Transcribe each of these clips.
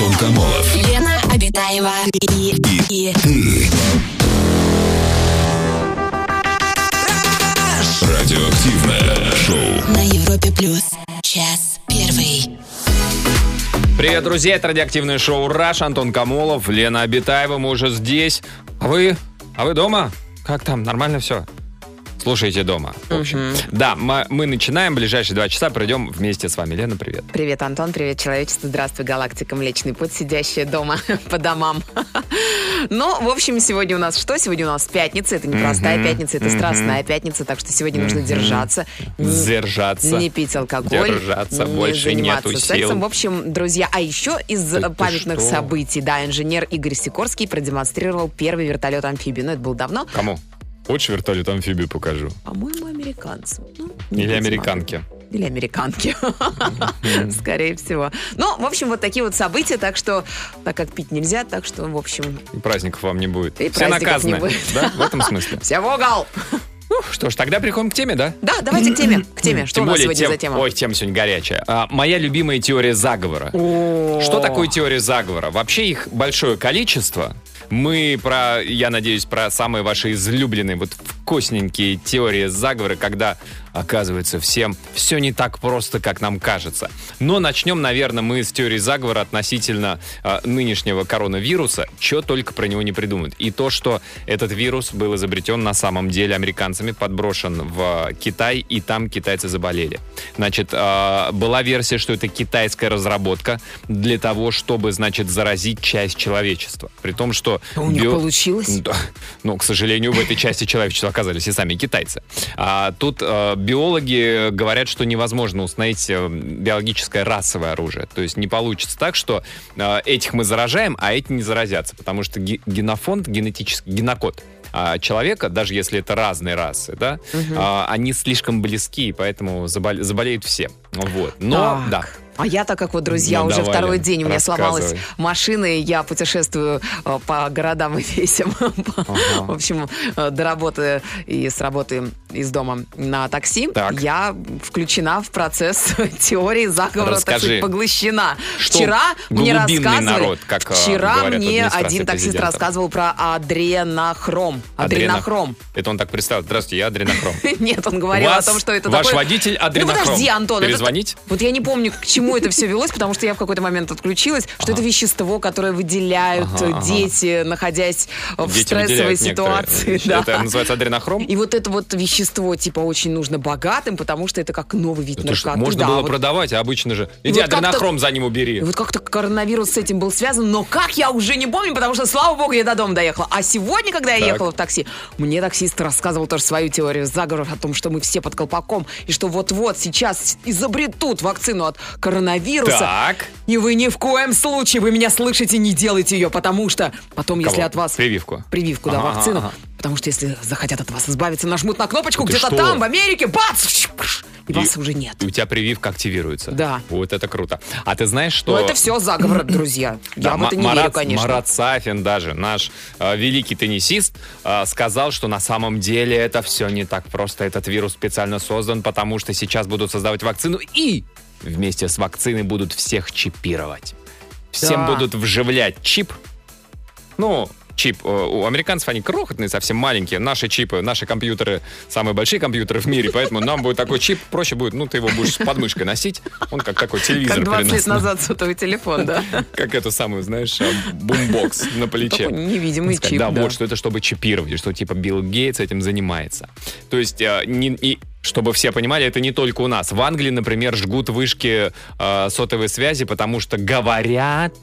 Антон Камолов. Лена Обитаева и, и, Ты. Радиоактивное шоу. на Европе плюс. Час первый. Привет, друзья, это радиоактивное шоу «Раш», Антон Камолов, Лена Абитаева, мы уже здесь. А вы? А вы дома? Как там, нормально все? Слушайте дома. В общем. Да, мы, мы начинаем, ближайшие два часа пройдем вместе с вами. Лена, привет. Привет, Антон, привет, человечество. Здравствуй, галактика Млечный Путь, сидящая дома по домам. Ну, в общем, сегодня у нас что? Сегодня у нас пятница. Это не простая пятница, это страстная пятница, так что сегодня нужно держаться. не- Держаться. Не пить алкоголь. Держаться, не больше заниматься нету сексом. сил. В общем, друзья, а еще из памятных событий, да, инженер Игорь Сикорский продемонстрировал первый вертолет-амфибию. Ну, это было давно. Кому? Хочешь вертолет амфибию покажу? По-моему, американцам. Ну, Или будем американки? Или американки. Скорее всего. Ну, в общем, вот такие вот события. Так что, так как пить нельзя, так что, в общем, И праздников вам не будет. И Все наказаны. не будет. Да, в этом смысле. все в угол. Что ж, тогда приходим к теме, да? Да, давайте к теме. К теме. Что Тем у нас более сегодня тем- за тема? Ой, тема сегодня горячая. А, моя любимая теория заговора. Что такое теория заговора? Вообще их большое количество. Мы про, я надеюсь, про самые ваши излюбленные, вот вкусненькие теории заговора, когда оказывается всем все не так просто, как нам кажется. Но начнем, наверное, мы с теории заговора относительно а, нынешнего коронавируса. Что только про него не придумают. И то, что этот вирус был изобретен на самом деле американцами, подброшен в Китай, и там китайцы заболели. Значит, а, была версия, что это китайская разработка для того, чтобы, значит, заразить часть человечества. При том, что... А у них био- получилось? Да. Но, к сожалению, в этой части человечества оказались и сами китайцы. А тут э, биологи говорят, что невозможно установить э, биологическое расовое оружие. То есть не получится так, что э, этих мы заражаем, а эти не заразятся. Потому что ге- генофонд, генетический, генокод а, человека, даже если это разные расы, да, а, они слишком близки, поэтому забол- заболеют все. Вот. Но, Так. да. А я так как вот, друзья, Ну, уже давай, второй день у меня сломалась машина, и я путешествую э, по городам и весям. Ага. В общем, э, до работы и с работы из дома на такси. Так. Я включена в процесс теории заговора, так Расскажи. сказать, поглощена. Что Вчера мне рассказывали... народ, как, э, Вчера мне один таксист президента. рассказывал про адренохром. Адренохром. Это он так представил. Здравствуйте, я адренохром. Нет, он говорил о том, что это ваш такое... водитель Ну адренохром. подожди, Антон. это- Перезвонить? Вот я не помню, к чему это все велось, потому что я в какой-то момент отключилась, что это вещество, которое выделяют дети, находясь в стрессовой ситуации. Это называется адренохром? И вот это вот вещество, типа, очень нужно богатым, потому что это как новый вид наркотиков. можно было продавать, а обычно же... Иди адренохром за ним убери. вот как-то коронавирус с этим был связан, но как я уже не помню, потому что, слава богу, я до дома доехала. А сегодня, когда я ехала в такси, мне таксист рассказывал тоже свою теорию заговоров о том, что мы все под колпаком, и что вот-вот сейчас изобретут вакцину от коронавируса. Так. И вы ни в коем случае, вы меня слышите, не делайте ее, потому что потом, если Кого? от вас... Прививку. Прививку, да, Ага, вакцину. ага. Потому что если захотят от вас избавиться, нажмут на кнопочку Ты где-то что? там, в Америке, бац! И, вас уже нет. И у тебя прививка активируется. Да. Вот это круто. А ты знаешь, что... Но это все заговор, друзья. Да, Я в это не верю, Марат, конечно. Марат Сафин даже, наш э, великий теннисист, э, сказал, что на самом деле это все не так просто. Этот вирус специально создан, потому что сейчас будут создавать вакцину и вместе с вакциной будут всех чипировать. Всем Да. будут вживлять чип. Ну, чип. э, У американцев они крохотные, совсем маленькие. Наши чипы, наши компьютеры самые большие компьютеры в мире, поэтому нам будет такой чип проще будет. Ну, ты его будешь с подмышкой носить. Он как такой телевизор Как 20 лет назад сотовый телефон, да? Как эту самую, знаешь, а, бумбокс на плече. Такой невидимый чип, Да, вот что это, чтобы чипировать, что типа Билл Гейтс этим занимается. То есть, э, не, и, чтобы все понимали, это не только у нас. В Англии, например, жгут вышки э, сотовой связи, потому что говорят,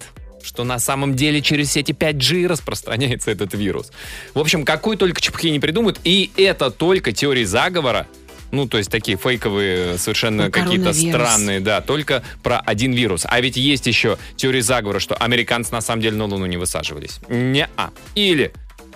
что на самом деле через сети 5G распространяется этот вирус. В общем, какой только чепухи не придумают, и это только теории заговора, ну, то есть такие фейковые, совершенно Ну, какие-то странные, да, только про один вирус. А ведь есть еще теория заговора, что американцы на самом деле на Луну не высаживались. Не-а. Или,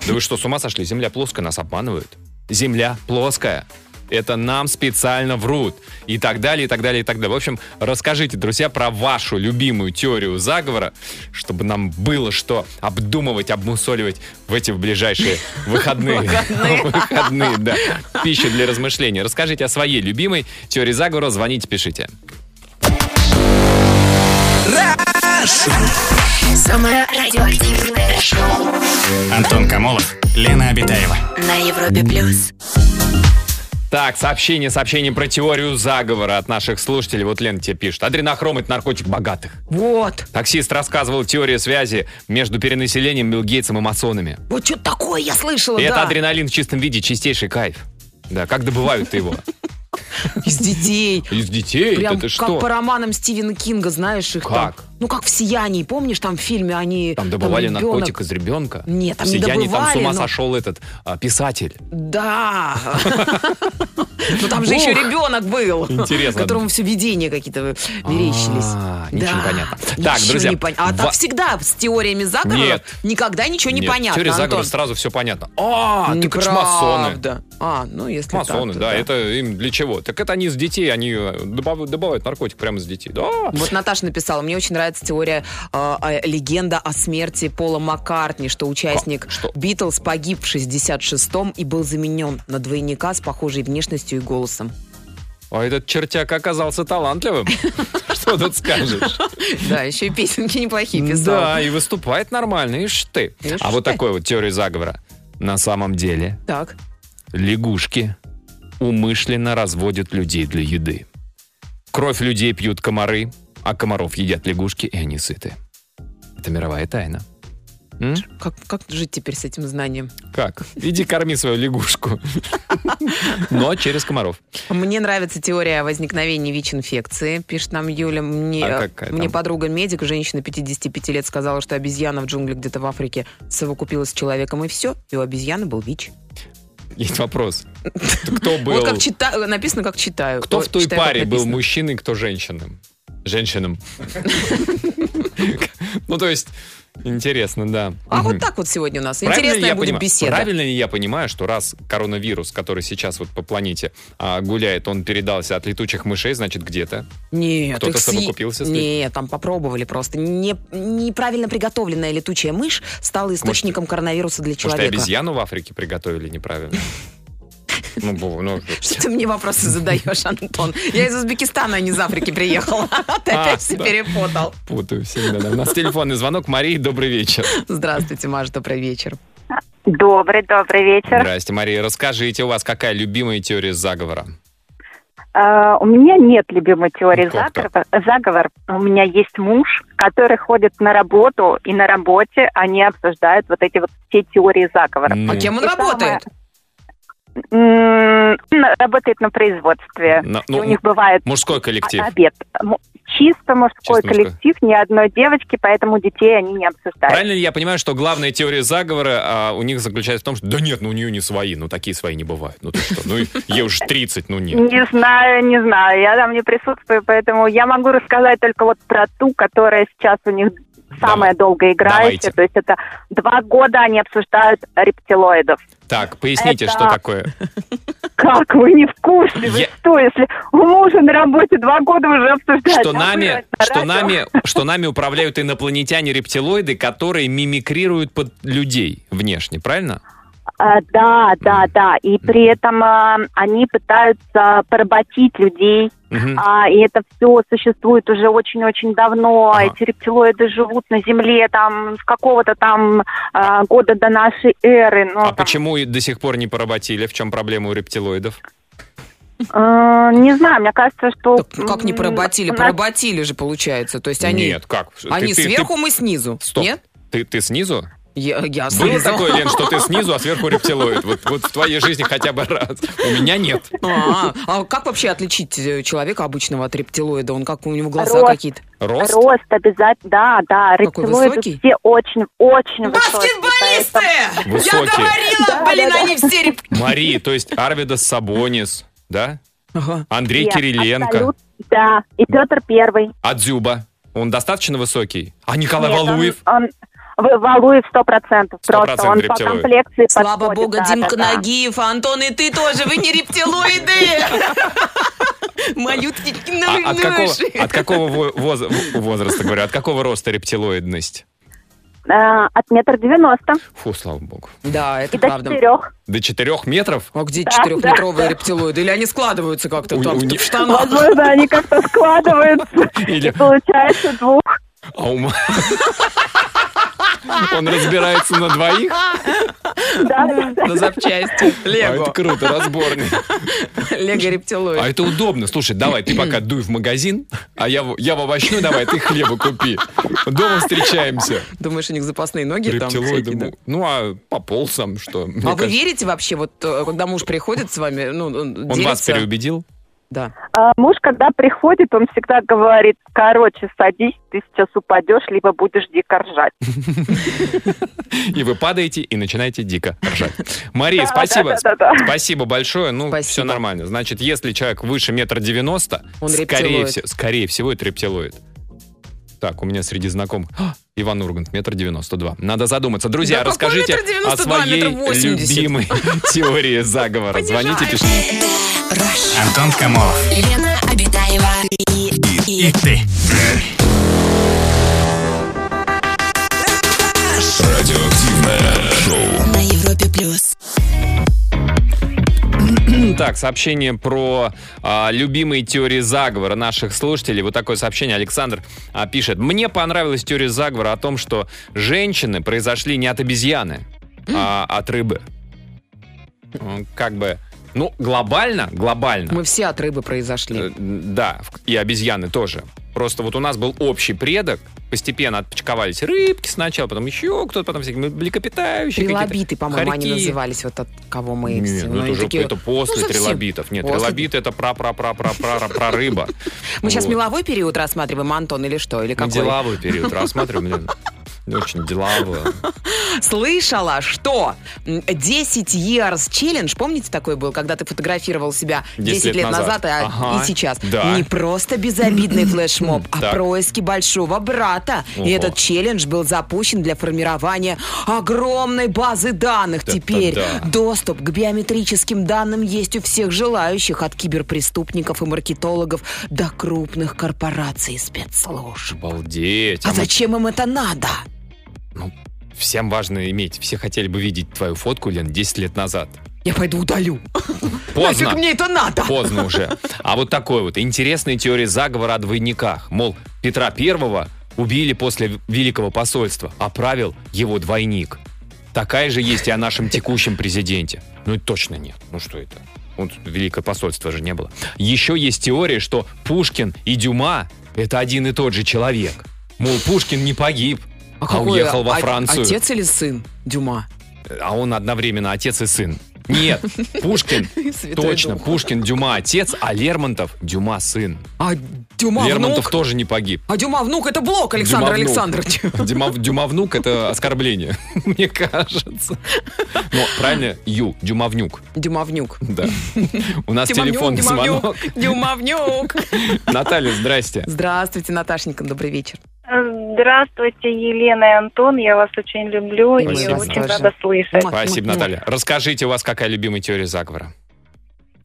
да вы что, с ума сошли? Земля плоская, нас обманывают. Земля плоская. Это нам специально врут. И так далее, и так далее, и так далее. В общем, расскажите, друзья, про вашу любимую теорию заговора, чтобы нам было что обдумывать, обмусоливать в эти ближайшие выходные. Выходные. Да. Пища для размышлений. Расскажите о своей любимой теории заговора. Звоните, пишите. Антон Камолов, Лена Обитаева. На Европе плюс. Так, сообщение, сообщение про теорию заговора от наших слушателей. Вот Лена тебе пишет. Адренохром – это наркотик богатых. Вот. Таксист рассказывал теорию связи между перенаселением, Билл Гейтсом и масонами. Вот что такое я слышала, это да. адреналин в чистом виде, чистейший кайф. Да, как добывают его? Из детей. Из детей? Прям Это как по романам Стивена Кинга, знаешь их там. Как? Ну, как в «Сиянии». Помнишь, там в фильме они... Там добывали ребенок- наркотик из ребенка? Нет, там В не «Сиянии» там с добывали, ума но- сошел этот а, писатель. Да. Ну, там же еще ребенок был. Интересно. Которому все видения какие-то мерещились. А, ничего не понятно. Так, друзья, А так всегда с теориями заговора никогда ничего не понятно, теория заговора сразу все понятно. А, масоны. Неправда. А, ну если Масоны, так, то да, это им для чего? Так это они из детей, они э, добав- добывают наркотик прямо из детей. Да. Вот Наташа написала, мне очень нравится теория, э, э, легенда о смерти Пола Маккартни, что участник Как? Что? Битлз погиб в 66-м и был заменен на двойника с похожей внешностью и голосом. А этот чертяк оказался талантливым. Что тут скажешь? Да, еще и песенки неплохие писал. Да, и выступает нормально, ишь ты. А вот такой вот теория заговора. На самом деле Так. Лягушки умышленно разводят людей для еды. Кровь людей пьют комары, а комаров едят лягушки, и они сыты. Это мировая тайна. М? Как, как жить теперь с этим знанием? Как? Иди корми свою лягушку. Но через комаров. Мне нравится теория возникновения ВИЧ-инфекции, пишет нам Юля. Мне, А мне там? подруга медик, женщина 55 лет, сказала, что обезьяна в джунглях где-то в Африке совокупилась с человеком, и все. И у обезьяны был ВИЧ. Есть вопрос. Кто был... Вот как читаю, написано, как читаю. Кто в той читаю, паре был мужчиной, кто женщинам? Женщинам. Ну, то есть, интересно, да. А Мгм. вот так вот сегодня у нас. Правильно Интересная я будет понимаю- беседа. Правильно ли я понимаю, что раз коронавирус, который сейчас вот по планете а, гуляет, он передался от летучих мышей, значит, где-то? Нет, Кто-то их съи- совокупился с ним? Нет, там попробовали просто. Не, неправильно приготовленная летучая мышь стала источником коронавируса для Может, человека. обезьяну в Африке приготовили неправильно? Ну, бу- ну, Что ты мне вопросы задаешь, Антон? Я из Узбекистана, а не из Африки приехала. Ты А, опять все перепутал. путаю всегда. да. У нас телефонный звонок. Мария, добрый вечер. Здравствуйте, Маша, добрый вечер. Добрый, добрый вечер. Здрасте, Мария. Расскажите, у вас какая любимая теория заговора? А, у меня нет любимой теории Ну, заговора. заговор. У меня есть муж, который ходит на работу, и на работе они обсуждают вот эти вот все теории заговора. Ну, А кем он И работает? Работает на производстве. на- ну, у них бывает мужской коллектив. обед. Чисто мужской Чисто мужской. коллектив, ни одной девочки, поэтому детей они не обсуждают. Правильно ли я понимаю, что главная теория заговора а, у них заключается в том, что да нет, ну у нее не свои, ну такие свои не бывают. Ну ты что, ну ей уже 30, ну нет. Не знаю, не знаю. Я там не присутствую, поэтому я могу рассказать только вот про ту, которая сейчас у них самая долго играющая. Давайте. То есть это два года они обсуждают рептилоидов. Так, поясните, Это- что такое. Как вы не в курсе? Вы Я- что, если у мужа на работе два года уже обсуждают? Что а нами, что нами, что нами управляют инопланетяне-рептилоиды, которые мимикрируют под людей внешне, правильно? А, да, да, да. И при этом а, они пытаются поработить людей. Мгм. А, и это все существует уже очень-очень давно. Ага. Эти рептилоиды живут на Земле там с какого-то там а, года до нашей эры. Ну, А там, почему до сих пор не поработили? В чем проблема у рептилоидов? э, не знаю, мне кажется, что... Так, как не поработили? Поработили же, получается. То есть они, Нет, как? они Ты- ты- сверху, ты- мы снизу. Стоп. Нет? Ты, ты снизу? Я, я Было такое, Лен, что ты снизу, а сверху рептилоид? Вот, вот в твоей жизни хотя бы раз. У меня нет. А, а как вообще отличить э, человека обычного от рептилоида? Он как у него глаза Рост. какие-то? Рост? Рост обязательно, да, да, рептилоиды все очень, очень высокие. Баскетболисты! Я говорила, Да, блин, да, да. они все реп- Мари, то есть Арвидас Сабонис, да? Ага. Андрей Нет, Кириленко. абсолют- Да, и Петр Первый. А Дзюба? Он достаточно высокий? А Николай Нет, он- Валуев? Он, В- Валуев сто процентов. Просто 100% он по рептилоид. комплекции Слава подходит, богу, да, Димка да, да. Нагиев, Антон, и ты тоже, вы не рептилоиды! Малютки А от какого, от какого во- воз- возраста, говорю, от какого роста рептилоидность? Э, От метра девяносто Фу, слава богу. Да, это и до правда. четырех. До четырех метров? А где Да, четырехметровые рептилоиды? Или они складываются как-то У- там у в штанах? Возможно, они как-то складываются. Или- И получается двух. А у, Он разбирается на двоих? Да, На запчасти. А, Лего. это круто, разборный. Лего рептилоид. А это удобно. Слушай, давай, ты пока дуй в магазин, а я, в- я в овощную, давай, ты хлеба купи. Дома встречаемся. Думаешь, у них запасные ноги там всякие, да? ну, а пополз сам, что? А вы кажется, верите вообще, вот э, когда муж приходит с вами, ну, он вас переубедил? Да. А муж, когда приходит, он всегда говорит, короче, садись, ты сейчас упадешь, либо будешь дико ржать. И вы падаете и начинаете дико ржать. Мария, спасибо. Спасибо большое. Ну, все нормально. Значит, если человек выше метра девяносто, скорее, всего, скорее всего, это рептилоид. Так, у меня среди знакомых А, Иван Ургант, метр девяносто два. Надо задуматься. Друзья, Да расскажите метр о 92, своей метр 80? любимой теории заговора. Звоните, пишите. Rush. Антон Камолов. Лена Обитаева и, и, И ты. Радиоактивное шоу. на Европе плюс. Так, сообщение про а, любимые теории заговора наших слушателей. Вот такое сообщение Александр а, пишет. Мне понравилась теория заговора о том, что женщины произошли не от обезьяны, а от рыбы. Как бы, ну, глобально, глобально. Мы все от рыбы произошли. Э, Да, и обезьяны тоже. Просто вот у нас был общий предок, постепенно отпочковались рыбки сначала, потом еще кто-то, потом всякие млекопитающие. Трилобиты, по-моему, они назывались, вот от кого мы... Нет, все- ну, это уже такие- это после ну, трилобитов. Нет, После. трилобиты это пра пра пра пра пра пра рыба. Мы сейчас меловой период рассматриваем, Антон, или что? Или какой? деловой период рассматриваем, Очень деловой. Слышала, что м, 10 years challenge, помните такой был, когда ты фотографировал себя 10, лет, назад, а- Ага. и сейчас? Да. Не просто безобидный флешмоб, а Так. происки большого брата. Ого. И этот челлендж был запущен для формирования огромной базы данных. Да-да-да. Теперь доступ к биометрическим данным есть у всех желающих, от киберпреступников и маркетологов до крупных корпораций и спецслужб. Обалдеть. А А мы- зачем им это надо? Всем важно иметь. Все хотели бы видеть твою фотку, Лен, 10 лет назад. Я пойду удалю. Нафиг Поздно. мне это надо? Поздно уже. А вот такой вот интересная теория заговора о двойниках. Мол, Петра Первого убили после Великого посольства, а правил его двойник. Такая же есть и о нашем текущем президенте. Ну, точно нет. Ну, что это? Вот Великое посольство же не было. Еще есть теория, что Пушкин и Дюма — это один и тот же человек. Мол, Пушкин не погиб, а, какой уехал во о- Францию. Отец или сын Дюма? А он одновременно отец и сын. Нет, Пушкин, точно, Дух. Пушкин Дюма отец, а Лермонтов Дюма сын. А Дюма Лермонтов внук? тоже не погиб. А Дюма внук это Блок, Александр Дюма. Александрович. Дюма, Дюма внук это оскорбление, мне кажется. Ну, правильно, Ю. Дюма внук. Да. У нас телефонный внук, Дюма звонок. внук. Наталья, здрасте. Здравствуйте, Наташенька, добрый вечер. Здравствуйте, Елена и Антон, я вас очень люблю И и очень рада слышать. Спасибо, Наталья. Расскажите, у вас какая любимая теория заговора?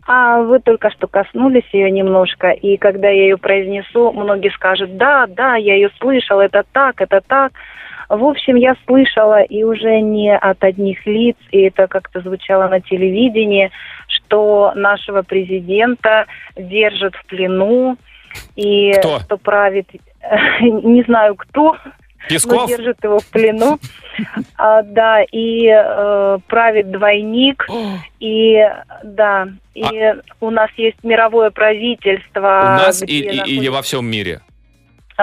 А вы только что коснулись ее немножко, и когда я ее произнесу, многие скажут, да, да, я ее слышал, это так, это так. В общем, я слышала и уже не от одних лиц, и это как-то звучало на телевидении, что нашего президента держат в плену, и Кто? что правит, не знаю кто, но Песков? держит его в плену. А, да, и э, правит двойник, и да, и у нас есть мировое У правительство. нас где и- и- или во всем мире?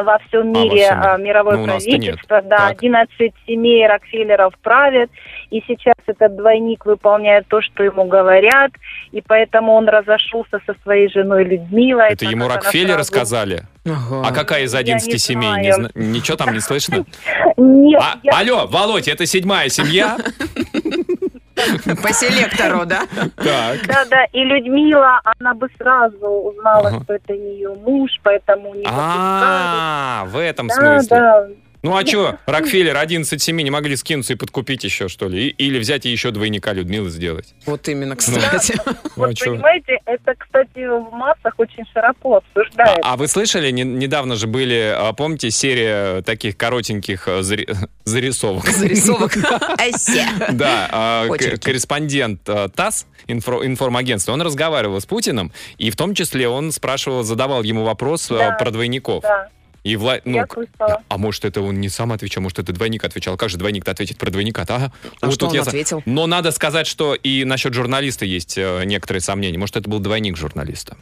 Во всем во мире всем мире. а, мировое Ну, у нас-то нет. правительство, да, Так. 11 семей Рокфеллеров правят, и сейчас этот двойник выполняет то, что ему говорят, и поэтому он разошелся со своей женой Людмилой. Это ему Рокфеллеры сразу- сказали? А какая из 11 не семей? Не зна- Ничего там не слышно? Нет, А, я- Алло, Володь, это седьмая семья? По селектору, да? Так. Да, да, и Людмила, она бы сразу узнала, Ага. что это ее муж, поэтому не. А, в этом Да, смысле. да. Ну а что, Рокфеллер 11 семей не могли скинуться и подкупить еще, что ли? И- Или взять и еще двойника Людмилы сделать? Вот именно, кстати. Ну, Вот а чё? понимаете, это, кстати, в массах очень широко А, обсуждается. а вы слышали, не- недавно же были, а, помните, серия таких коротеньких э, зари- зарисовок? Зарисовок. Да, а, корреспондент а, ТАСС, инфо- информагентства, он разговаривал с Путиным, и в том числе он спрашивал, задавал ему вопрос а, Да. про двойников. И Вла... ну, Я а может, это он не сам отвечал, может, это двойник отвечал. Как же двойник-то ответит про двойника-то? А, А что он я за- ответил? Но надо сказать, что и насчет журналиста есть э, некоторые сомнения. Может, это был двойник журналиста.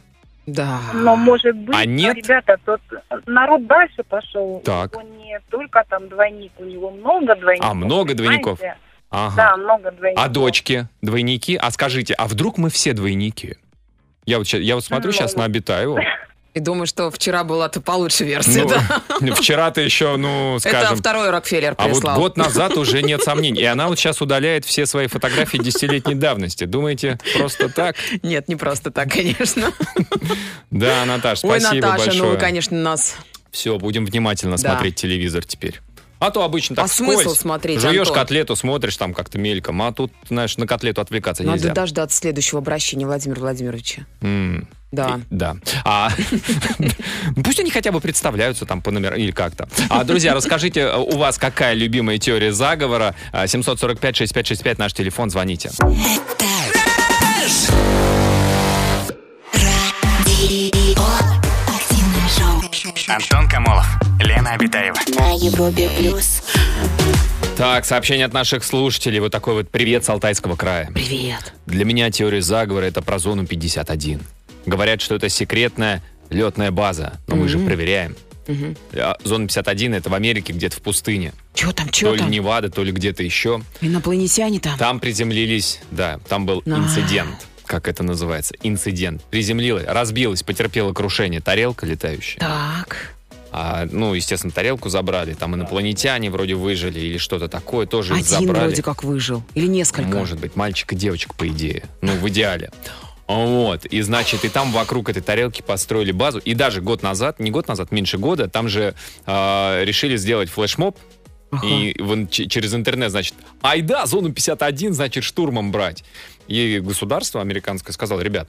Да. Но может быть, А но, нет? ребята, тот народ дальше пошел. Так. У него не только там двойник, у него много двойников. А, много двойников? Ага. Да, много двойников. А дочки двойники? А скажите, а вдруг мы все двойники? Я вот, я вот смотрю Ну, сейчас на Абитаеву. И думаю, что вчера была-то получше версия, Ну, да? Вчера-то еще, ну, Это скажем... второй Рокфеллер А вот прислал. год назад уже нет сомнений. И она вот сейчас удаляет все свои фотографии десятилетней давности. Думаете, просто так? Нет, не просто так, конечно. Да, Наташа, Ой, спасибо Наташа, большое. ну вы, конечно, нас... Все, будем внимательно Да. смотреть телевизор теперь. А то обычно так А смысл смотреть, Жуешь Антон? котлету, смотришь там как-то мельком, а тут, знаешь, на котлету отвлекаться Надо нельзя. дождаться следующего обращения Владимира Владимировича. М, Да. и- Да. А, пусть они хотя бы представляются там по номерам или как-то. А, друзья, расскажите, у вас какая любимая теория заговора? А, 745-6565 наш телефон, звоните. Антон Камолов, Лена Обитаева. На Европе плюс. Так, сообщение от наших слушателей. Вот такой вот привет с Алтайского края. Привет. Для меня теория заговора это про зону 51. Говорят, что это секретная летная база, но мы же проверяем. А Зона 51 это в Америке, где-то в пустыне. Че там, То че ли там? Невада, то ли где-то еще. Инопланетяне там? Там приземлились, да, там был А. инцидент. Как это называется? Инцидент. Приземлилась, разбилась, потерпела крушение. Тарелка летающая. Так. А, ну, естественно, тарелку забрали. Там инопланетяне вроде выжили или что-то такое. Тоже их Один забрали. вроде как выжил. Или несколько. Может быть, мальчик и девочка, по идее. Ну, в идеале. Вот, и значит, и там вокруг этой тарелки построили базу. И даже год назад, не год назад, меньше года, там же э, решили сделать флешмоб. Ага. И в ин- ч- через интернет, значит, айда, зону 51, значит, штурмом брать. И государство американское сказало, ребят,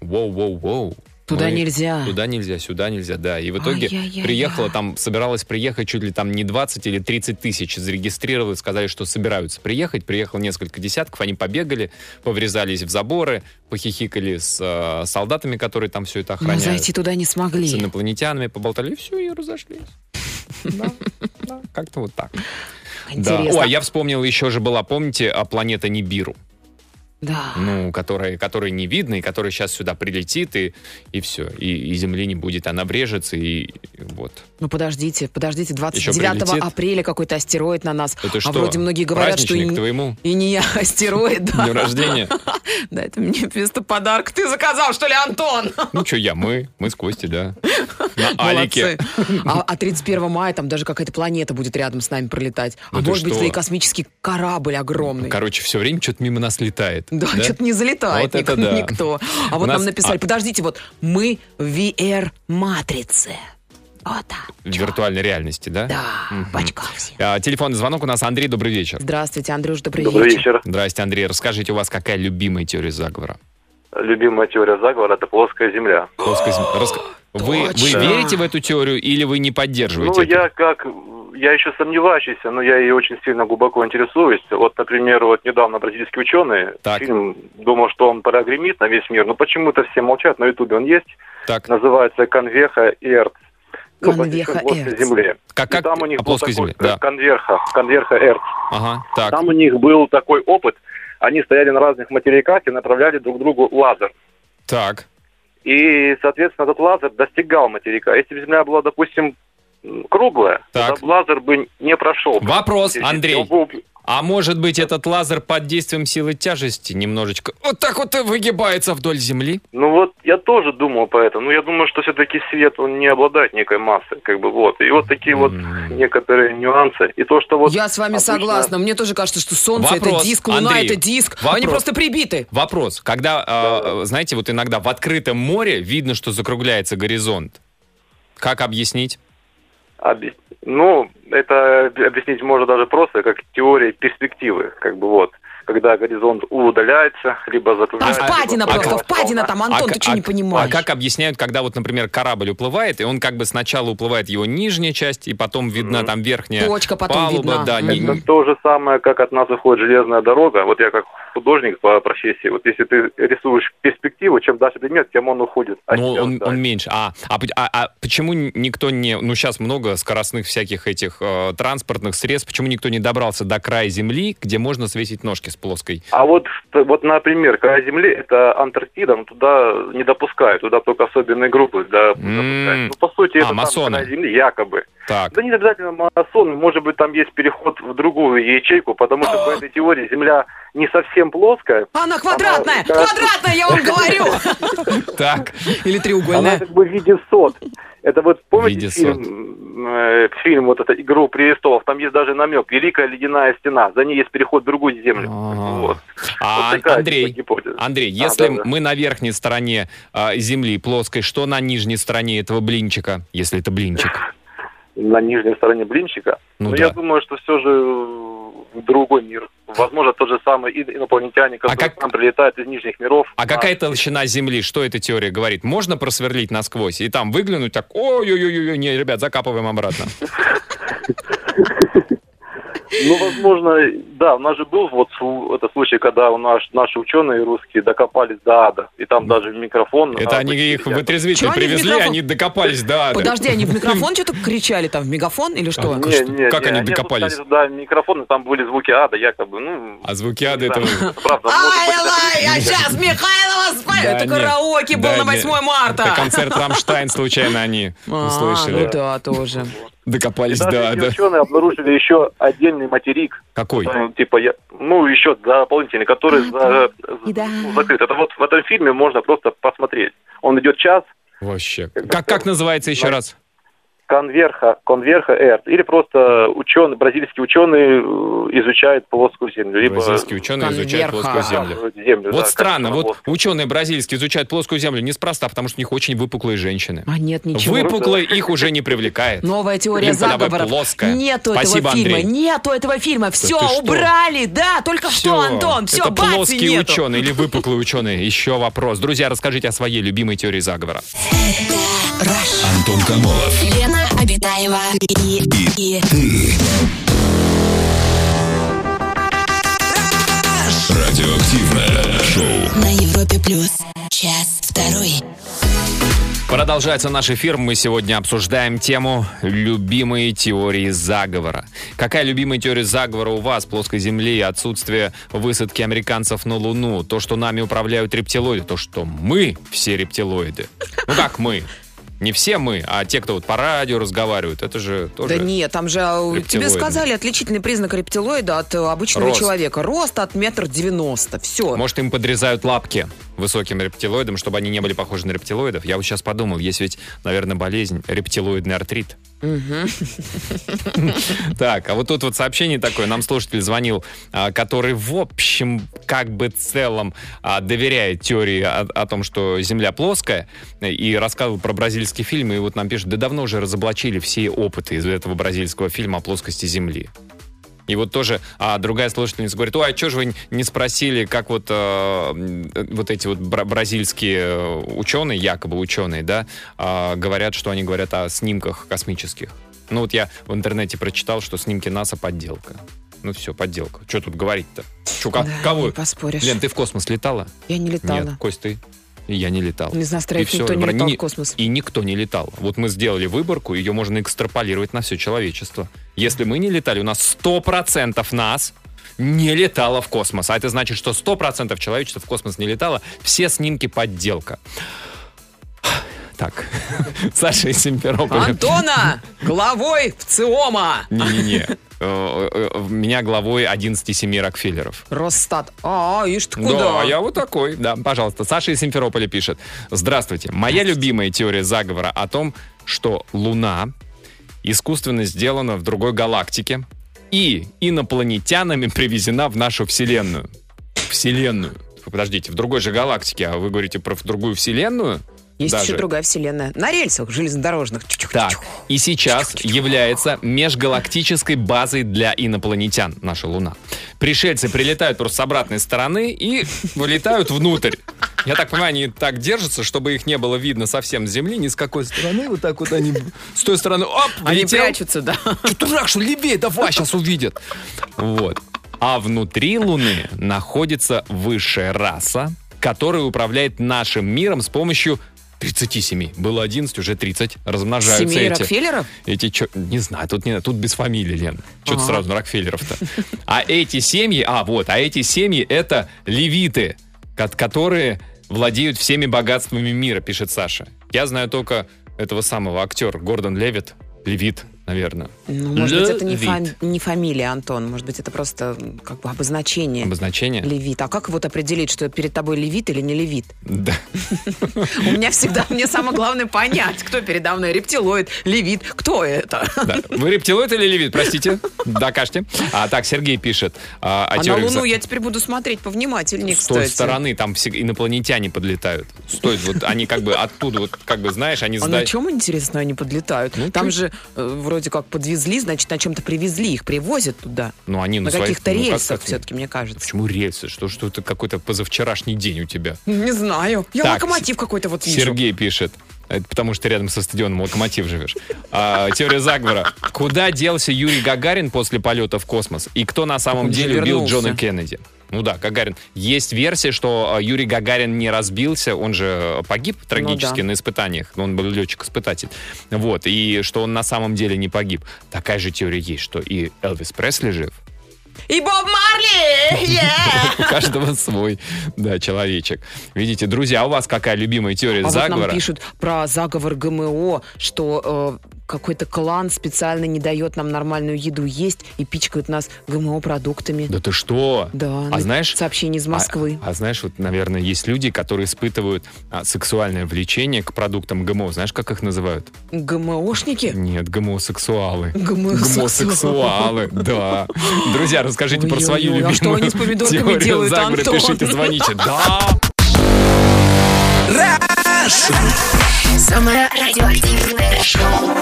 воу-воу-воу. Туда мы- нельзя. Туда нельзя, сюда нельзя, да. И в итоге Ай-яй-яй-яй. приехала там, собиралась приехать чуть ли там не 20 или 30 тысяч. Зарегистрировали, сказали, что собираются приехать. Приехало несколько десятков, они побегали, поврезались в заборы, похихикали с э, солдатами, которые там все это Но охраняют. зайти туда не С смогли. инопланетянами поболтали, и все, и разошлись. Да, да, как-то вот так. Да. Интересно. О, а я вспомнил, еще же была, помните, а, планета Нибиру, Да. ну, которая, которая не видно, и которая сейчас сюда прилетит, и, и все, и, и Земли не будет, она брежется, и, и вот. Ну подождите, подождите, Еще 29 прилетит? апреля какой-то астероид на нас. Это а что, вроде многие говорят, что и, твоему и не я астероид, да. дню рождения? Да, это мне вместо подарка ты заказал, что ли, Антон? Ну, что я, мы, мы с Костей, да. На Алике. А, а 31 мая там даже какая-то планета будет рядом с нами пролетать. А Ну может быть, это и космический корабль огромный. Короче, все время что-то мимо нас летает. Да, что-то не залетает Вот это ник- да. никто. А вот нас- нам написали, а- подождите, вот мы в VR-матрице. Вот так. В виртуальной реальности, да? Да, Мгм. в очках все. А, Телефонный звонок у нас. Андрей, добрый вечер. Здравствуйте, Андрюш, добрый, Добрый вечер. вечер. Здрасте, Андрей. Расскажите, у вас какая любимая теория заговора? Любимая теория заговора – это плоская земля. Плоская земля. Раска- Вы, вы верите в эту теорию или вы не поддерживаете? Ну, это? я как, я еще сомневающийся, но я ей очень сильно глубоко интересуюсь. Вот, например, вот недавно бразильский ученый, Так. фильм, думал, что он прогремит на весь мир, но почему-то все молчат, на ютубе он есть, Так, называется «Конвеха Эрц». Ну, плоской Эрц. земле. как, И как там у них о был плоской такой, земле? Да. Конверха, конверха Эрц. Ага, так. Там у них был такой опыт, они стояли на разных материках и направляли друг другу лазер. Так. И, соответственно, этот лазер достигал материка. Если бы Земля была, допустим, круглая, Так. лазер бы не прошел. Вопрос, Андрей. был- А может быть, этот лазер под действием силы тяжести немножечко вот так вот и выгибается вдоль Земли? Ну вот, я тоже думал по этому. Но я думаю, что все-таки свет, он не обладает некой массой, как бы вот. И вот такие вот некоторые нюансы. И то, что вот... Я с вами обычно- согласна. Мне тоже кажется, что Солнце Вопрос, это диск, Луна Андрей, это диск. вопрос. Они просто прибиты. Вопрос. Когда, э, знаете, вот иногда в открытом море видно, что закругляется горизонт. Как объяснить? Объяс- Ну, это об- объяснить можно даже просто как теория перспективы, как бы вот. Когда горизонт удаляется, либо Там закругляется. впадина либо просто, поднимается впадина там, Антон, А ты что а не понимаешь? А как объясняют, когда вот, например, корабль уплывает, и он как бы сначала уплывает его нижняя часть, и потом видна там верхняя Точка потом палуба, видна. да, не- Это то же самое, как от нас уходит железная дорога. Вот я как художник по профессии, вот если ты рисуешь перспективу, чем дальше предмет, тем он уходит. от Ну, он, он меньше. А, а, а- а почему никто не... Ну, сейчас много скоростных всяких этих э, транспортных средств. Почему никто не добрался до края Земли, где можно свесить ножки с плоской? А вот, вот, например, край Земли, это Антарктида, но туда не допускают, туда только особенные группы да, допускают. Ну, по сути, А, это масоны. край Земли, якобы. Так. Да не обязательно масон, может быть, там есть переход в другую ячейку, потому что по этой теории Земля не совсем плоская. Она квадратная! Она Квадратная, я вам говорю! Так. Или Она треугольная. как бы в виде сот. Это вот помните фильм, э, фильм вот это «Игру престолов», там есть даже намек «Великая ледяная стена», за ней есть переход в другую землю. А. Вот. А, Вот такая Андрей, типа гипотеза. Андрей, А, если да, да. мы на верхней стороне а, Земли плоской, что на нижней стороне этого блинчика, если это блинчик? На нижней стороне блинчика. Ну Но да. я думаю, что все же э, другой мир. Возможно, тот же самый и- инопланетяне, которые как- к нам прилетают из нижних миров. А какая толщина Земли? Что эта теория говорит? Можно просверлить насквозь и там выглянуть так, ой-ой-ой, не, ребят, закапываем обратно. Ну, возможно, да, у нас же был вот это случай, когда у нас наши ученые русские докопались до ада, и там даже микрофон... Это а, они их в привезли, микрофон? они докопались до ада. Подожди, они в микрофон что-то кричали там, в мегафон или что? Как не, как они докопались? опускали туда микрофон, и там были звуки ада, якобы, ну... А звуки ада это... правда, Ай, я сейчас Михайлова спою! Да Это караоке был Да на нет. 8 марта! Это концерт Рамштайн, случайно они А, услышали. ну да, тоже. Докопались эти ада. ученые обнаружили еще отдельный материк, Какой? Ну, типа, я, ну, еще дополнительный, который за- Да. ну, закрыт. Это вот в этом фильме можно просто посмотреть. Он идет час, Вообще. Как, как называется еще раз? Конверха, конверха Эрт. Или просто ученый, бразильский ученый э, изучает плоскую землю. Либо Бразильские ученые изучают Конверха. плоскую землю. землю. землю Вот да, странно, вот она плоская. ученые бразильские изучают плоскую землю неспроста, потому что у них очень выпуклые женщины. А нет, ничего. Выпуклые их уже не привлекает. Новая теория заговоров. плоская. Нету Спасибо, этого фильма. Андрей. Нету этого фильма. Все, что? убрали. Да, только что, Антон. Все, это плоские нету. ученые или выпуклые ученые. Еще вопрос. Друзья, расскажите о своей любимой теории заговора. Антон Камолов. Лена Обитаева и, и Радиоактивное шоу. на Европе плюс. Час второй. Продолжается наш эфир. Мы сегодня обсуждаем тему «Любимые теории заговора». Какая любимая теория заговора у вас? Плоской Земли, отсутствие высадки американцев на Луну, то, что нами управляют рептилоиды, то, что мы все рептилоиды. Ну как мы? Не все мы, а те, кто вот по радио разговаривают, это же тоже... Да нет, там же а, тебе сказали отличительный признак рептилоида от э, обычного Рост. человека. Рост от метр девяносто. Все. Может, им подрезают лапки высоким рептилоидам, чтобы они не были похожи на рептилоидов? Я вот сейчас подумал, есть ведь, наверное, болезнь рептилоидный артрит. Так, а вот тут вот сообщение такое. Нам слушатель звонил, а, который в общем, как бы целом а, доверяет теории о, о том, что Земля плоская, и рассказывал про бразильский фильм, и вот нам пишет, да давно уже разоблачили все опыты из этого бразильского фильма о плоскости Земли. И вот тоже а, другая слушательница говорит, ой, а что же вы не спросили, как вот, м, вот эти вот бра- бразильские э, ученые, якобы ученые, да, а, говорят, что они говорят о снимках космических. Ну вот я в интернете прочитал, что снимки НАСА подделка. Ну все, подделка. Что тут говорить-то? Чё, Да, кого? не поспоришь. Лен, ты в космос летала? Я не летала. Нет, Кость, ты? И я не летал. Не знаю, И строить всё, никто не вра- летал ни- в космос. И никто не летал. Вот мы сделали выборку, ее можно экстраполировать на все человечество. Если мы не летали, у нас 100% нас не летало в космос. А это значит, что 100% человечества в космос не летало. Все снимки подделка. Так, Саша из Симферополя. Антона! Главой в ЦИОМа! Не-не-не. Э, э, Меня главой 11 семи Рокфеллеров. Росстат. А, ишь ты Да, куда? я вот такой. Да, пожалуйста. Саша из Симферополя пишет. Здравствуйте. Моя любимая теория заговора о том, что Луна искусственно сделана в другой галактике и инопланетянами привезена в нашу Вселенную. Вселенную. Подождите, в другой же галактике, а вы говорите про другую Вселенную? Есть даже. еще другая вселенная. На рельсах железнодорожных. Так, и сейчас является межгалактической базой для инопланетян наша Луна. Пришельцы прилетают просто с обратной стороны и вылетают внутрь. Я так понимаю, они так держатся, чтобы их не было видно совсем с Земли, ни с какой стороны. Вот так вот они с той стороны, оп, Они влетел. прячутся, да. Ты дурак, что левее, давай, сейчас увидят. Вот. А внутри Луны находится высшая раса, которая управляет нашим миром с помощью 37. Было 11, уже 30. Размножаются Семей эти. Рокфеллеров? Эти чё- не знаю, тут не, тут без фамилии, Лен. Что то Ага. сразу на Рокфеллеров-то? А эти семьи, а вот, а эти семьи это левиты, ко- которые владеют всеми богатствами мира, пишет Саша. Я знаю только этого самого актера Гордон Левит, левит, наверное. Ну, может быть, это не, Левит. фам- не фамилия, Антон. Может быть, это просто как бы обозначение. Обозначение? Левит. А как вот определить, что перед тобой левит или не левит? Да. У меня всегда, мне самое главное понять, кто передо мной, рептилоид, левит, кто это? Вы рептилоид или левит, простите? Докажете. А так, Сергей пишет. А, А на Луну я теперь буду смотреть повнимательнее, С той стороны там инопланетяне подлетают. Стоит, вот они как бы оттуда, вот как бы, знаешь, они А на чем, интересно, они подлетают? Ну, Там же э, вроде как подвезли, значит, на чем-то привезли, их привозят туда. Ну, они на, На своих- каких-то ну, как- рельсах как- все-таки, мне кажется. Почему рельсы? Что, что это какой-то позавчерашний день у тебя? Не знаю. Я Так, локомотив какой-то вот вижу. Сергей пишет. Это потому что ты рядом со стадионом Локомотив живешь. А, теория заговора. Куда делся Юрий Гагарин после полета в космос? И кто на самом Он деле убил. Джона Кеннеди? Ну да, Гагарин. Есть версия, что а, Юрий Гагарин не разбился, он же погиб трагически Ну да. на испытаниях. Он был летчик-испытатель. Вот, и что он на самом деле не погиб. Такая же теория есть, что и Элвис Пресли жив. И Боб Марли! У каждого свой, да, человечек. Видите, друзья, у вас какая любимая теория А вот заговора? нам пишут про заговор ГМО, что э, какой-то клан специально не дает нам нормальную еду есть и пичкают нас ГМО-продуктами. Да ты что? Да, а на- знаешь, сообщение из Москвы. А, а знаешь, вот, наверное, есть люди, которые испытывают а, сексуальное влечение к продуктам ГМО. Знаешь, как их называют? ГМОшники? Нет. Гомосексуалы. Гомосексуалы, да. Друзья, расскажите про свою а любимую что они с помидорками делают. Антон? Пишите, звоните. Да! Самое радиоактивное шоу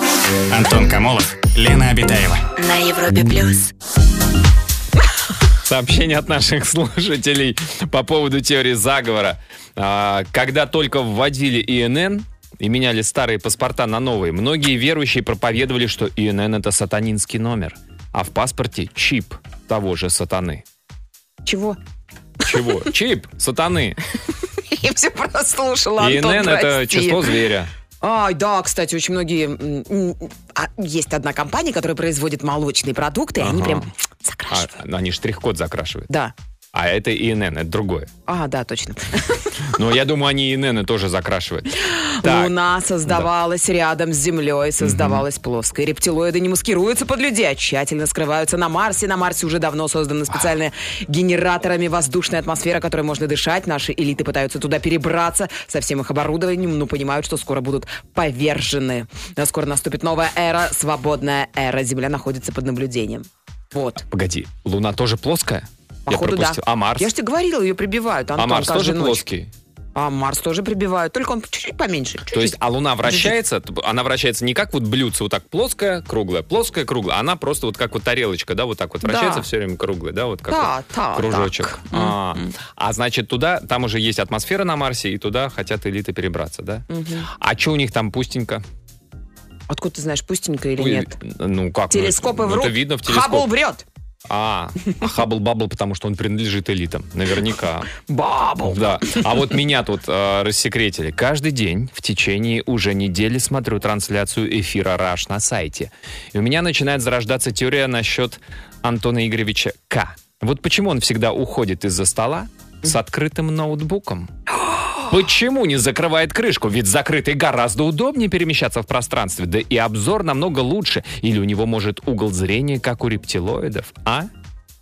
Антон Камолов, Лена Обитаева. на Европе плюс. Сообщение от наших слушателей по поводу теории заговора. А, Когда только вводили ИНН и меняли старые паспорта на новые, многие верующие проповедовали, что ИНН это сатанинский номер, а в паспорте чип того же сатаны. Чего? Чего? Чип сатаны. Я все прослушала, Антон, ИНН это число зверя. Ай, да, кстати, очень многие... а, есть одна компания, которая производит молочные продукты, и они Ага. прям А, закрашивают. они штрих-код закрашивают. Да. А это ИНН, это другое. А, да, точно. Но я думаю, они ИНН тоже закрашивают. Так, Луна создавалась рядом с Землей, создавалась плоской. Рептилоиды не маскируются под людей, а тщательно скрываются на Марсе. На Марсе уже давно созданы специальные генераторами воздушная атмосфера, которой можно дышать. Наши элиты пытаются туда перебраться со всем их оборудованием, но понимают, что скоро будут повержены. А Скоро наступит новая эра, свободная эра. Земля находится под наблюдением. Вот. Погоди, Луна тоже плоская? Походу, я да. А Марс? Я же тебе говорила, ее прибивают. Антон, а Марс тоже ночь. плоский? А Марс тоже прибивают, только он чуть-чуть поменьше. То чуть-чуть. есть, а Луна вращается, т- она вращается не как вот блюдце, вот так плоская, круглая, плоская, круглая. Она просто вот как вот тарелочка, да, вот так вот Да. вращается все время круглая, да, вот как Да, вот да, кружочек. так. А, а значит, туда, там уже есть атмосфера на Марсе, и туда хотят элиты перебраться, да? А что у них там пустенько? Откуда ты знаешь, пустенько или Ой, нет? Ну как? ну, Телескопы ну, врут. Это видно в телескоп. Хаббл врет. А, а Hubble Bubble, потому что он принадлежит элитам, наверняка. Bubble. Да. А вот меня тут э, рассекретили. Каждый день в течение уже недели смотрю трансляцию эфира «Раш» на сайте. И у меня начинает зарождаться теория насчет Антона Игоревича К. Вот почему он всегда уходит из-за стола с открытым ноутбуком? Почему не закрывает крышку? Ведь закрытый гораздо удобнее перемещаться в пространстве, да и обзор намного лучше. Или у него может угол зрения, как у рептилоидов, а?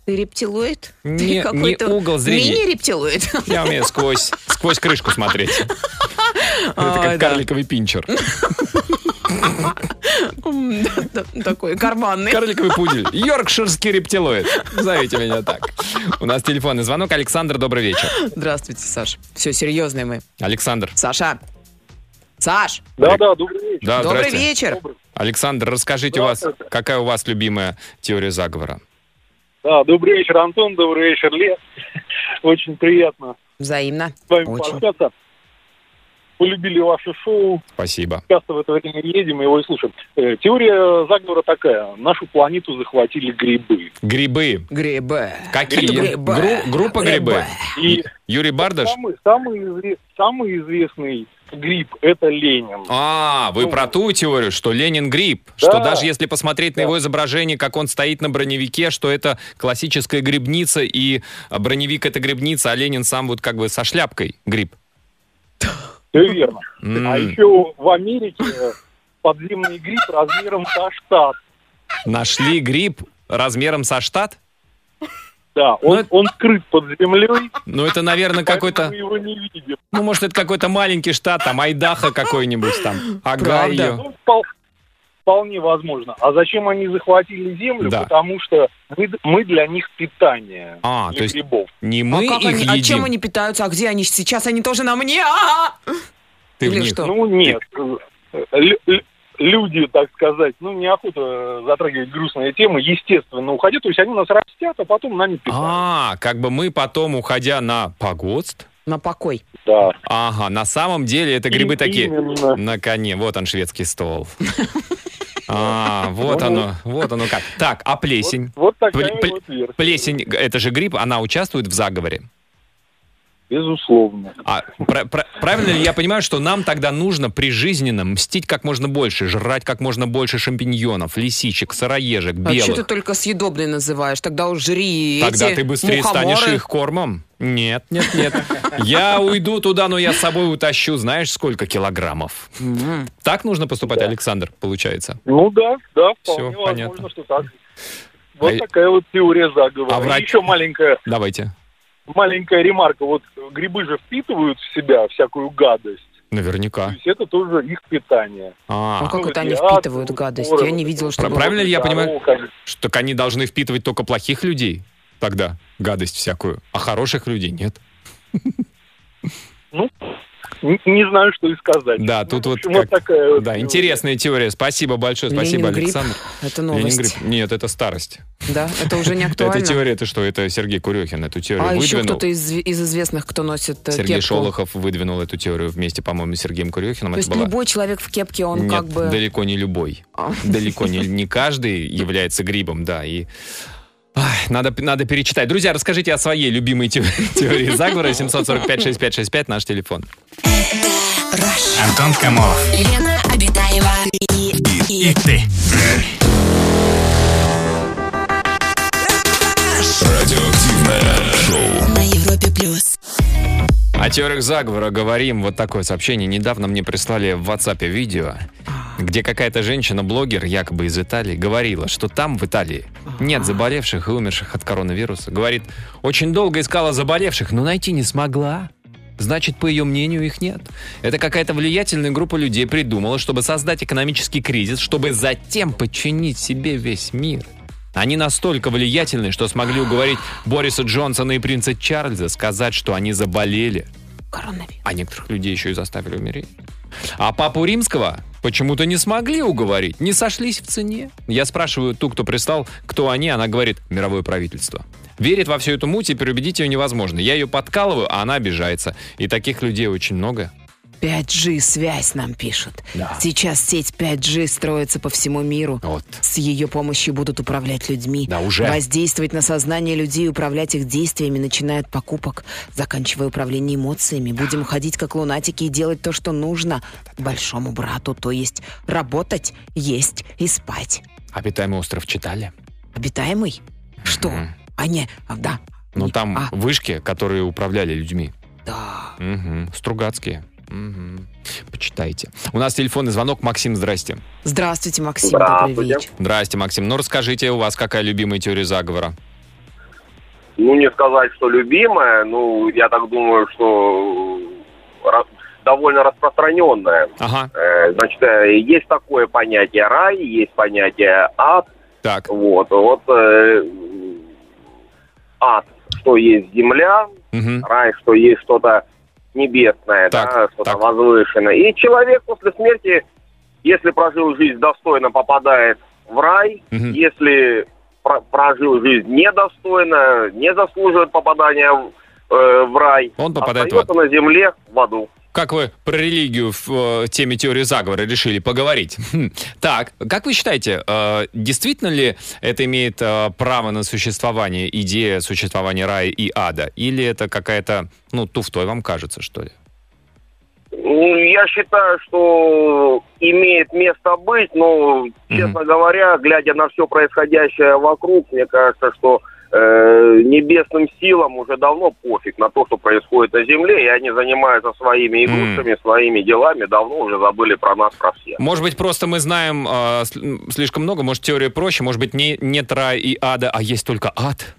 Ты рептилоид? Не- Ты не угол зрения. Мини-рептилоид. Я умею сквозь, сквозь крышку смотреть. Это как карликовый пинчер. Такой карманный. Карликовый пудель. Йоркширский рептилоид. Зовите меня так. У нас телефонный звонок. Александр, добрый вечер. Здравствуйте, Саш. Все, серьезные мы. Александр. Саша, Саш, Да, да, добрый вечер. Да, добрый вечер. Александр, расскажите, у вас, какая у вас любимая теория заговора? Да, добрый вечер, Антон, добрый вечер, Лен. Очень приятно Взаимно. с вами Очень. пообщаться. Полюбили ваше шоу, Спасибо. часто в это время едем и его и слушаем. Э, Теория заговора такая. Нашу планету захватили грибы. Грибы. Грибы. Какие? Грибы. Гру- группа грибы. И Юрий Бардаш? самый, самый, изве- самый известный гриб – это Ленин. А, вы Ну, про ту теорию, что Ленин гриб, Да. что даже если посмотреть на Да. его изображение, как он стоит на броневике, что это классическая грибница, и броневик это грибница, а Ленин сам вот как бы со шляпкой гриб. Все верно. М. А еще в Америке подземный гриб размером со штат. Нашли гриб размером со штат? Да, Ну, он, это- он скрыт под землей, Ну, это, наверное, какой-то... мы его не видим. Ну, может, это какой-то маленький штат, там, Айдахо какой-нибудь там, Огайо. Ну, вполне возможно. А зачем они захватили землю? Да. Потому что мы, мы для них питание. А, то есть грибов. не мы а, как их они, едим. а чем они питаются? А где они сейчас? Они тоже на мне? А-а-а! Ты в Или них- что? Ну, нет. Лю- Люди, так сказать, ну, неохота затрагивать грустные темы, естественно, уходят. То есть они нас растят, а потом нами питают. А, как бы мы потом, уходя на погодст, На покой. Да. ага, на самом деле это грибы И- такие именно. на коне. Вот он, шведский стол. А, вот Ну, оно, вот оно как. Так, а плесень? Вот, вот такая Пл- вот версия. Плесень, это же гриб, она участвует в заговоре. Безусловно. А пра- пра- правильно ли я понимаю, что нам тогда нужно прижизненно мстить как можно больше, жрать как можно больше шампиньонов, лисичек, сыроежек, А что ты белых? только съедобные называешь? Тогда уж жри Тогда эти ты быстрее мухоморы. станешь их кормом? Нет, нет, нет. Я уйду туда, но я с собой утащу, знаешь, сколько килограммов. Так нужно поступать, Александр, получается? Ну да, да, вполне понятно. возможно, что так. Вот А- такая вот теория заговора. А врач- еще маленькая, Давайте. маленькая ремарка. Вот грибы же впитывают в себя всякую гадость. То Наверняка. есть это тоже их питание. А, А как Ну, это они впитывают гадость? Я не вот это что правильно ли я понимаю? Что они должны впитывать только плохих людей тогда, гадость всякую, а хороших людей нет. Не, не знаю, что и сказать. Да, Ну, тут в вот как- такая вот Да, теория. интересная теория. Спасибо большое. Спасибо, Ленин грипп. Александр. Это Ленин новость. грипп. Нет, это старость. Да, это уже не актуально. Это теория, это что? Это Сергей Курехин эту теорию А еще выдвинул. кто-то из, из известных, кто носит э, Сергей кепку. Шолохов выдвинул эту теорию вместе, по-моему, с Сергеем Курехиным. То Это есть была- любой человек в кепке, он Нет, как бы... далеко не любой. А. Далеко не, не каждый является грибом, да. И Ай, надо, надо перечитать. Друзья, расскажите о своей любимой те- теории заговора. 745-6565, наш телефон. Антон Камолов. Лена Обитаева и, и, И ты. Радиоактивное шоу. на Европе плюс. О теориях заговора говорим. Вот такое сообщение. Недавно мне прислали в WhatsApp видео, где какая-то женщина-блогер, якобы из Италии, говорила, что там, в Италии, нет заболевших и умерших от коронавируса. Говорит, очень долго искала заболевших, но найти не смогла. Значит, по ее мнению, их нет. Это какая-то влиятельная группа людей придумала, чтобы создать экономический кризис, чтобы затем подчинить себе весь мир. Они настолько влиятельны, что смогли уговорить Бориса Джонсона и принца Чарльза сказать, что они заболели, Коронавирус. а некоторых людей еще и заставили умереть. А папу римского почему-то не смогли уговорить, не сошлись в цене. Я спрашиваю ту, кто пристал, кто они, она говорит, мировое правительство. Верит во всю эту муть, и переубедить ее невозможно. Я ее подкалываю, а она обижается. И таких людей очень много. 5G связь нам пишут. Да. Сейчас сеть 5G строится по всему миру. Вот. С ее помощью будут управлять людьми. Да, уже. Воздействовать на сознание людей, управлять их действиями, начиная от покупок, заканчивая управлением эмоциями. Будем ходить как лунатики и делать то, что нужно большому брату, то есть работать, есть и спать. Обитаемый остров читали? Обитаемый? Что? А не, а, да. Ну, там а, вышки, которые управляли людьми. да. Мгм. Стругацкие. Мгм. Почитайте. У нас телефонный звонок. Максим, здрасте. Здравствуйте, Максим, добрый Здравствуйте. вечер. Здрасте, Максим. Ну, расскажите, у вас какая любимая теория заговора? Ну, не сказать, что любимая, ну, я так думаю, что э, довольно распространенная. Ага, Э, Значит, э, есть такое понятие рай, есть понятие ад. так. Вот, вот э, ад, что есть земля, Мгм. рай, что есть что-то небесное, Так, да, что-то так. возвышенное. И человек после смерти, если прожил жизнь достойно, попадает в рай, Мгм. если про- прожил жизнь недостойно, не заслуживает попадания в, э, в рай, Он попадает в остается на земле в аду. Как вы про религию в э, теме теории заговора решили поговорить? Хм. Так, как вы считаете, э, действительно ли это имеет э, право на существование, идея существования рая и ада? Или это какая-то, ну, туфтой вам кажется, что ли? Ну, Я считаю, что имеет место быть, но, честно говоря, глядя на все происходящее вокруг, мне кажется, что э, небесным силам уже давно пофиг на то, что происходит на Земле, и они занимаются своими игрушками, своими делами, давно уже забыли про нас, про всех. Может быть, просто мы знаем э, слишком много, может, теория проще, может быть, не, нет рая и ада, а есть только ад?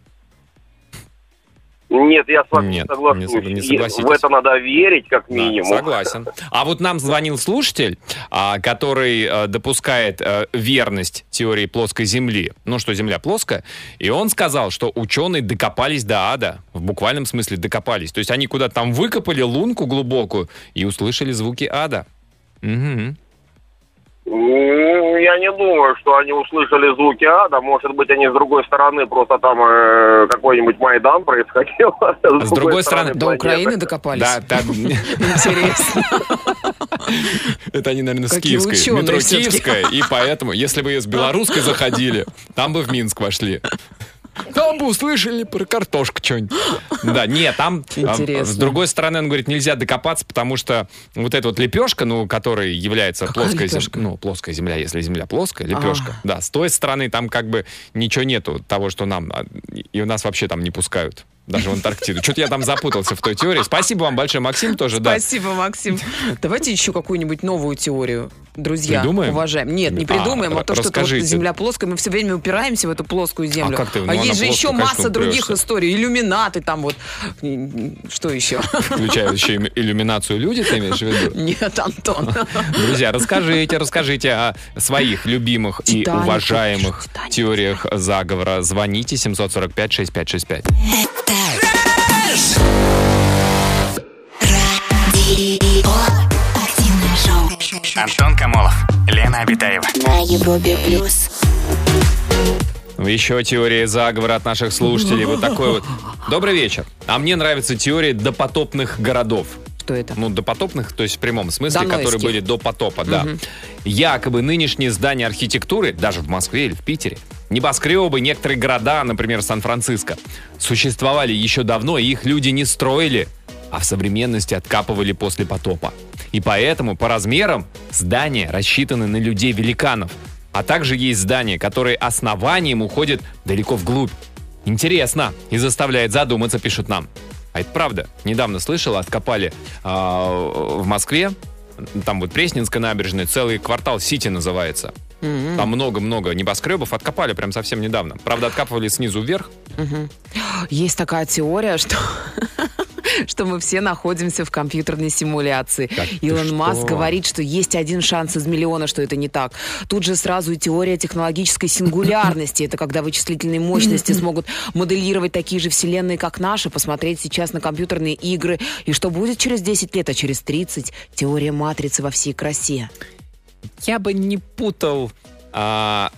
Нет, я с вами Нет, не соглашусь. не сог- не И согласитесь. В это надо верить, как Да, минимум. согласен. А вот нам звонил слушатель, а, который э, допускает э, верность теории плоской Земли. Ну, что Земля плоская. И он сказал, что ученые докопались до ада. В буквальном смысле докопались. То есть они куда-то там выкопали лунку глубокую и услышали звуки ада. Мгм. Ну, Я не думаю, что они услышали звуки ада. Может быть, они с другой стороны просто там э, какой-нибудь Майдан происходил. А с другой стороны, До планеты. Украины докопались. Да, да. Интересно. Это они, наверное, с Киевской. Метро. Киевская. И поэтому, если бы с белорусской заходили, там бы в Минск вошли. Там бы услышали про картошку что-нибудь. Да, нет, там а, Интересно. с другой стороны, он говорит, нельзя докопаться, потому что вот эта вот лепешка, ну, которая является плоской землей, ну, плоская земля, если земля плоская, лепешка. А. Да, с той стороны там как бы ничего нету того, что нам, а, и у нас вообще там не пускают. Даже в Антарктиду. Что-то я там запутался в той теории. Спасибо вам большое, Максим, тоже, да. Спасибо, Максим. Давайте еще какую-нибудь новую теорию, друзья, Придумаем? уважаем. Нет, не А, придумаем, а, р- то, что это вот земля плоская, мы все время упираемся в эту плоскую землю. как ты? Ну, она есть же еще конечно, масса других упрешься. историй. Иллюминаты там вот. Что еще? Включая еще иллюминацию люди, ты имеешь в виду? Нет, Антон. Друзья, расскажите, расскажите о своих любимых и уважаемых Титаник. теориях заговора. Звоните 745-6565. Радио. Антон Камолов, Лена Обитаева. На Европе плюс. Еще теория заговора от наших слушателей. Вот такой вот. Добрый вечер. А мне нравится теория допотопных городов. Что это? Ну, допотопных, то есть в прямом смысле, Донойских. которые были до потопа, да. Якобы нынешние здания архитектуры, даже в Москве или в Питере, небоскребы, некоторые города, например, Сан-Франциско, существовали еще давно, и их люди не строили, а в современности откапывали после потопа. И поэтому по размерам здания рассчитаны на людей-великанов. А также есть здания, которые основанием уходят далеко вглубь. Интересно и заставляет задуматься, пишут нам. А это правда. Недавно слышал, откопали а, в Москве, там вот Пресненская набережная, целый квартал Сити называется. Там много-много небоскребов откопали прям совсем недавно. Правда, откапывали снизу вверх. Есть такая теория, что что мы все находимся в компьютерной симуляции. Ты Илон? Маск говорит, что есть один шанс из миллиона, что это не так. Тут же сразу и теория технологической сингулярности. Это когда вычислительные мощности смогут моделировать такие же вселенные, как наши, посмотреть сейчас на компьютерные игры. И что будет через 10 лет, а через 30? Теория матрицы во всей красе. Я бы не путал а,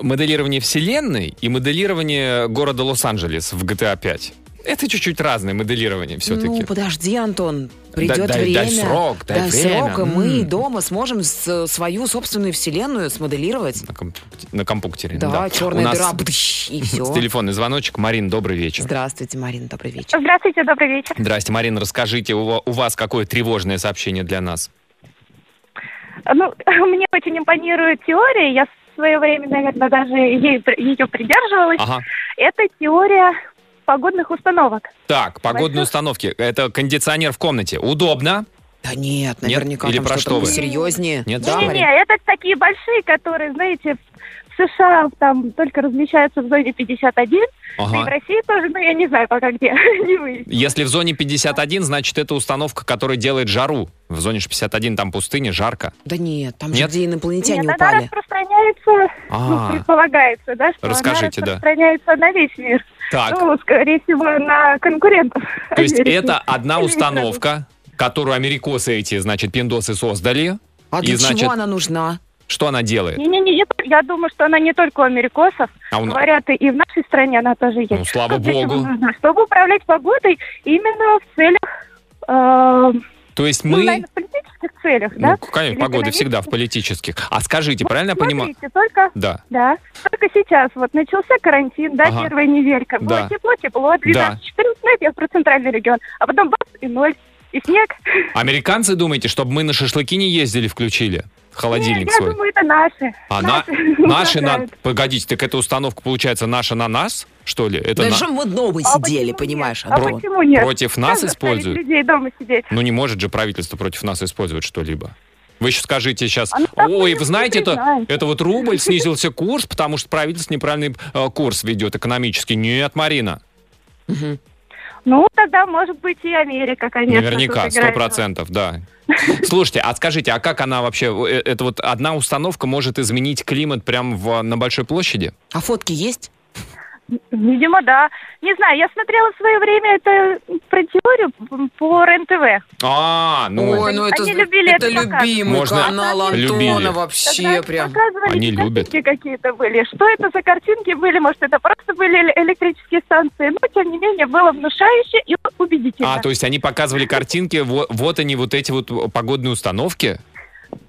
моделирование вселенной и моделирование города Лос-Анджелес в GTA 5. Это чуть-чуть разное моделирование все-таки. Ну, подожди, Антон. Придет дай- время. дай срок, дай время. срок, и мы М. дома сможем с- свою собственную вселенную смоделировать. на, комп- на компьютере. Да, черная У нас дыра, бдыщ, и все. телефонный звоночек. Марин, добрый вечер. Здравствуйте, Марина, добрый вечер. Здравствуйте, добрый вечер. Здрасте, Марин, расскажите, у, у вас какое тревожное сообщение для нас? Ну, мне очень импонирует теория, я в свое время, наверное, даже ей- ее придерживалась. Ага. Это теория погодных установок. Так, погодные Большой- установки. Это кондиционер в комнате. Удобно? Да нет, наверняка Или там про что вы? серьезнее. Нет, да? Не-не-не, Марин? это такие большие, которые, знаете, в США там только размещаются в зоне 51, и в Ага. России тоже, ну, я не знаю пока где, не. Если в зоне 51, значит, это установка, которая делает жару. В зоне ж 51 там пустыня, жарко. Да нет, там Нет? же где инопланетяне Нет, она упали. распространяется, А. ну, предполагается, да, что Расскажите, да. она распространяется на весь мир. Так. Ну, скорее всего, на конкурентов. То есть это одна установка, которую америкосы эти, значит, пиндосы создали. А И, для значит, чего она нужна? Что она делает? Не-не-не, я- я думаю, что она не только у америкосов. А у Говорят, и в нашей стране она тоже есть. Ну, слава Что богу. нужна? Чтобы управлять погодой именно в целях... э, То есть ну, мы... наверное, в политических целях, да? Ну, конечно, Или погода всегда в политических. А скажите, правильно я понимаю? Смотрите, только... Да. Да. Только сейчас вот начался карантин, да, Ага. первая неделька. Да. Было тепло-тепло, 12-14, ну, это я про центральный регион. А потом бац, и ноль, и снег. Американцы, думаете, чтобы мы на шашлыки не ездили, включили холодильник я свой? думаю, это наши. А на- Наши наши на... Погодите, так эта установка получается наша на нас, что ли? Это Да на- что мы дома А сидели, понимаешь, нет? А Антон? почему нет? Против нас Как используют? людей дома сидеть. Ну не может же правительство против нас использовать что-либо. Вы еще скажите сейчас, Оно так ой, вы знаете, это, это вот рубль снизился курс, потому что правительство неправильный э, курс ведет экономический. Нет, Марина, Ну, тогда, может быть, и Америка, конечно. наверняка, сто процентов, да. Слушайте, а скажите, а как она вообще, э, это вот одна установка может изменить климат прям в, на большой площади? А фотки есть? Видимо, да. Не знаю, я смотрела в свое время это про теорию по РЕН-ТВ. А, ну, Ой, ну это, Они любили это это любимый Можно- канал Антона Любили. вообще Тогда прям. показывали, Они картинки любят. какие-то были. Что это за картинки были? Может, это просто были эле- электрические станции. Но, тем не менее, было внушающе и убедительно. а, то есть они показывали картинки, вот, вот они, вот эти вот погодные установки?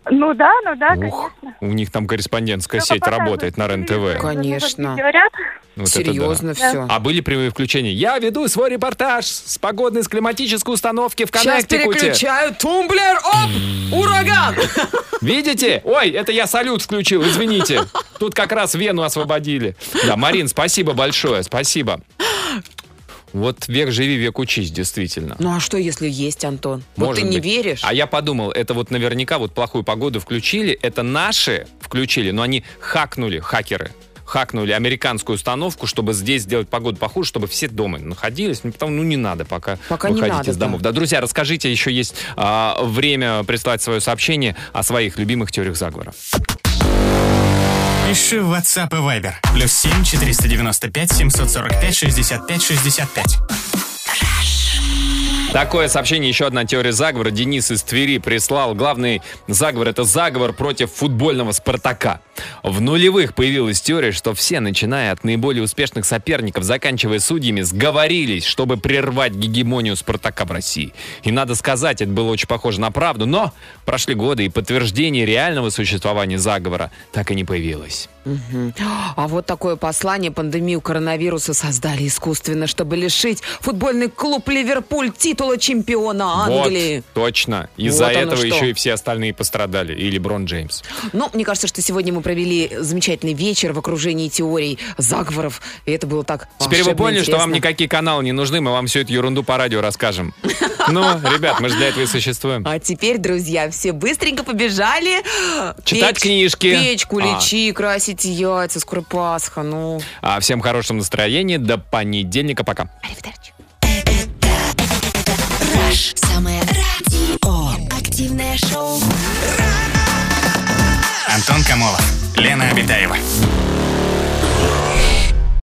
Ну да, ну да, Ух, конечно. у них там корреспондентская Только сеть работает на РЕН-ТВ. Конечно. вот это да. Серьезно все. А были прямые включения? Я веду свой репортаж с погодной, с климатической установки в Сейчас Коннектикуте. переключаю тумблер, оп, ураган. Видите? Ой, это я салют включил, извините. Тут как раз Вену освободили. Да, Марин, спасибо большое, спасибо. Вот век живи, век учись, действительно. Ну а что, если есть, Антон? Вот Может ты не быть. веришь? А я подумал, это вот наверняка вот плохую погоду включили, это наши включили, но они хакнули, хакеры, хакнули американскую установку, чтобы здесь сделать погоду похуже, чтобы все дома находились. Ну, потому ну не надо пока, Пока не выходить надо, из домов. да. Да. друзья, расскажите, еще есть а, время прислать свое сообщение о своих любимых теориях заговора. Пиши в WhatsApp и Viber. Плюс 7 495 745 65 65. Такое сообщение, еще одна теория заговора. Денис из Твери прислал. Главный заговор – это заговор против футбольного «Спартака». В нулевых появилась теория, что все, начиная от наиболее успешных соперников, заканчивая судьями, сговорились, чтобы прервать гегемонию «Спартака» в России. И надо сказать, это было очень похоже на правду, но прошли годы, и подтверждение реального существования заговора так и не появилось. Мгм. А вот такое послание пандемию коронавируса создали искусственно, чтобы лишить футбольный клуб Ливерпуль титула чемпиона Англии. Вот, точно. Из-за Вот этого еще и все остальные пострадали. И Леброн Джеймс. Ну, мне кажется, что сегодня мы провели замечательный вечер в окружении теорий заговоров, и это было так Теперь вы поняли, что вам интересно. никакие каналы не нужны, мы вам всю эту ерунду по радио расскажем. Ну, ребят, мы же для этого и существуем. А теперь, друзья, все быстренько побежали. Читать книжки. Печку А. лечи, красить яйца, скоро Пасха, ну. А всем хорошего настроения. До понедельника. Пока. Самое радио. Активное шоу. Антон Камолов, Лена Обитаева.